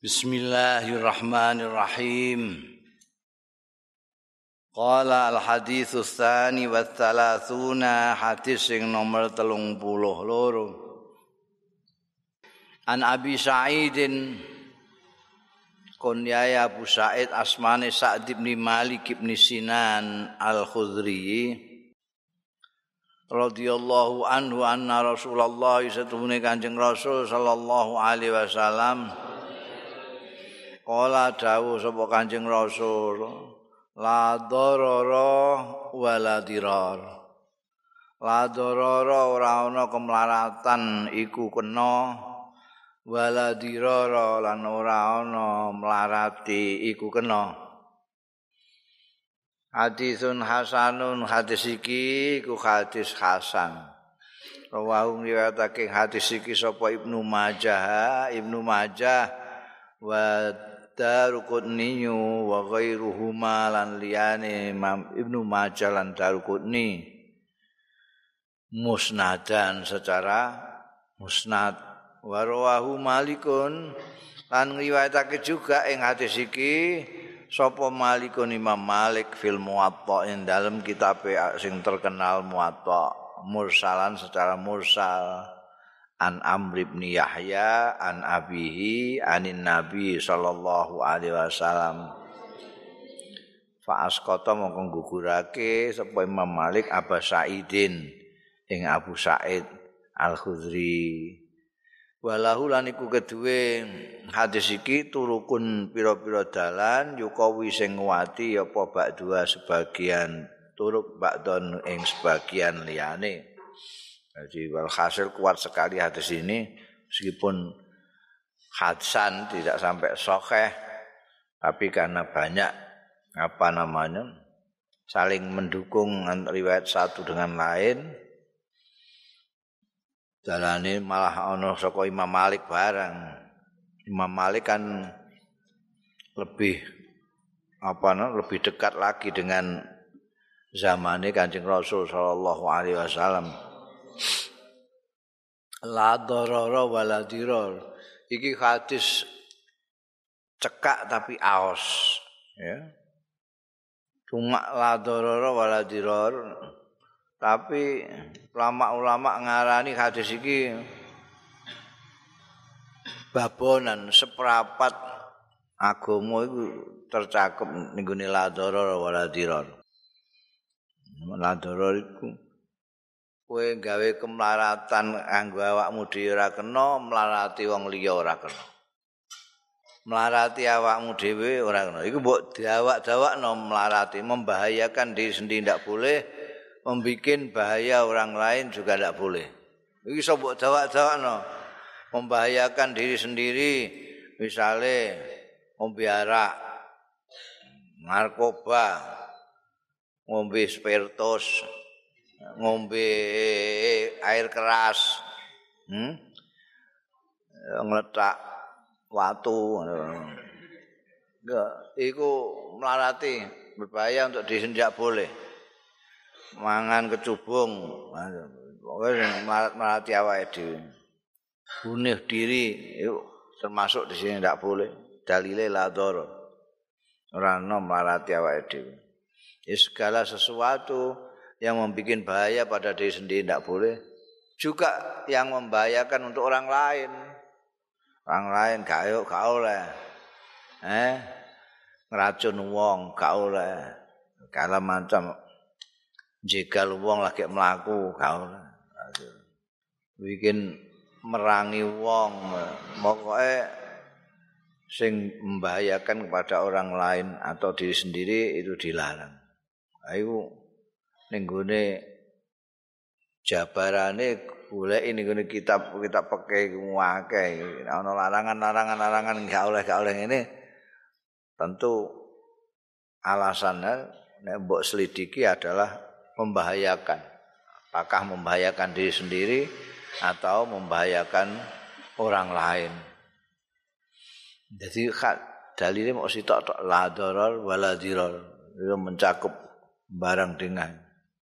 بسم الله الرحمن الرحيم قال الحديث الثاني والثلاثون حديث نمر تلون بوله لورو عن أبي سعيد كن يا أبو سعيد أسماني سعد بن مالك بن سنان الخضري رضي الله عنه أن رسول الله ستبني كانجن رسول صلى الله عليه وسلم رسول الله Kala dawuh sapa Kanjeng Rasul, la darara wala dirar. La darara ora ana kemlaratan iku kena wala dirara lan ora ana mlarati iku kena. Hadisun hasanun hadis iki iku hadis hasan. Rawahu riwayatake hadis iki sapa Ibnu Majah, Ibnu Majah wa Daruqutni wa ghairuhuma lan liyane Imam Ibnu Majah lan Daruqutni musnadan secara musnad. Wa rawahu Malikun lan riwayatake juga ing hadis iki sapa Malikun Imam Malik fil Muwatta ing dalem kitab sing terkenal Muwatta. Mursalan secara mursal an Amr bin Yahya an abihi anin nabi sallallahu alaihi wasallam. Fa asqata mongko gugurake sapa Imam Malik Abu Sa'idin ing Abu Sa'id Al Khudri walahu lan iku kedue hadis iki turukun pira-pira dalan yukawi sing nguwati apa bak dua sebagian turuk bakdon ing sebagian liyane Jadi walhasil kuat sekali hadis ini meskipun hadsan tidak sampai sokeh tapi karena banyak apa namanya saling mendukung riwayat satu dengan lain jalan ini malah ono soko Imam Malik barang Imam Malik kan lebih apa no, lebih dekat lagi dengan zamannya kancing Rasul Shallallahu Alaihi Wasallam la darara wala dirar iki hadis cekak tapi aos ya. Cuma la darara wala dirar tapi ulama-ulama ngarani hadis iki babonan seprapat agama iku tercakup ning gone la darara wala dirar la darara iku kowe gawe kemlaratan kanggo awakmu dhewe ora kena mlarati wong liya ora kena. Mlarati awakmu dhewe ora kena. Iku mbok diawak-dawakno mlarati membahayakan diri sendiri ndak boleh membikin bahaya orang lain juga ndak boleh. Iki iso mbok dawak-dawakno membahayakan diri sendiri. Misale ngombe arak narkoba ngombe spiritus ngombe air keras hmm? ngeletak watu enggak iku melarati berbahaya untuk disenjak boleh. Mangan kecubung melarati awake dhewe. Bunuh diri itu termasuk di sini tidak boleh. Dalile lador orang nom melarati awake dhewe. Segala sesuatu yang membuat bahaya pada diri sendiri tidak boleh. Juga yang membahayakan untuk orang lain. Orang lain gak yuk, gak oleh. Eh, ngeracun wong gak oleh. Kalau macam jika wong lagi melaku gak oleh. Bikin merangi wong. Pokoknya sing membahayakan kepada orang lain atau diri sendiri itu dilarang. Ayo ning gone jabarane golek ini gone kitab kitab peke ngake ana larangan-larangan larangan enggak oleh enggak oleh ini tentu alasannya nek mbok selidiki adalah membahayakan. Apakah membahayakan diri sendiri atau membahayakan orang lain. Jadi dalilnya mau sitok tok la darar wala dirar itu mencakup barang dengan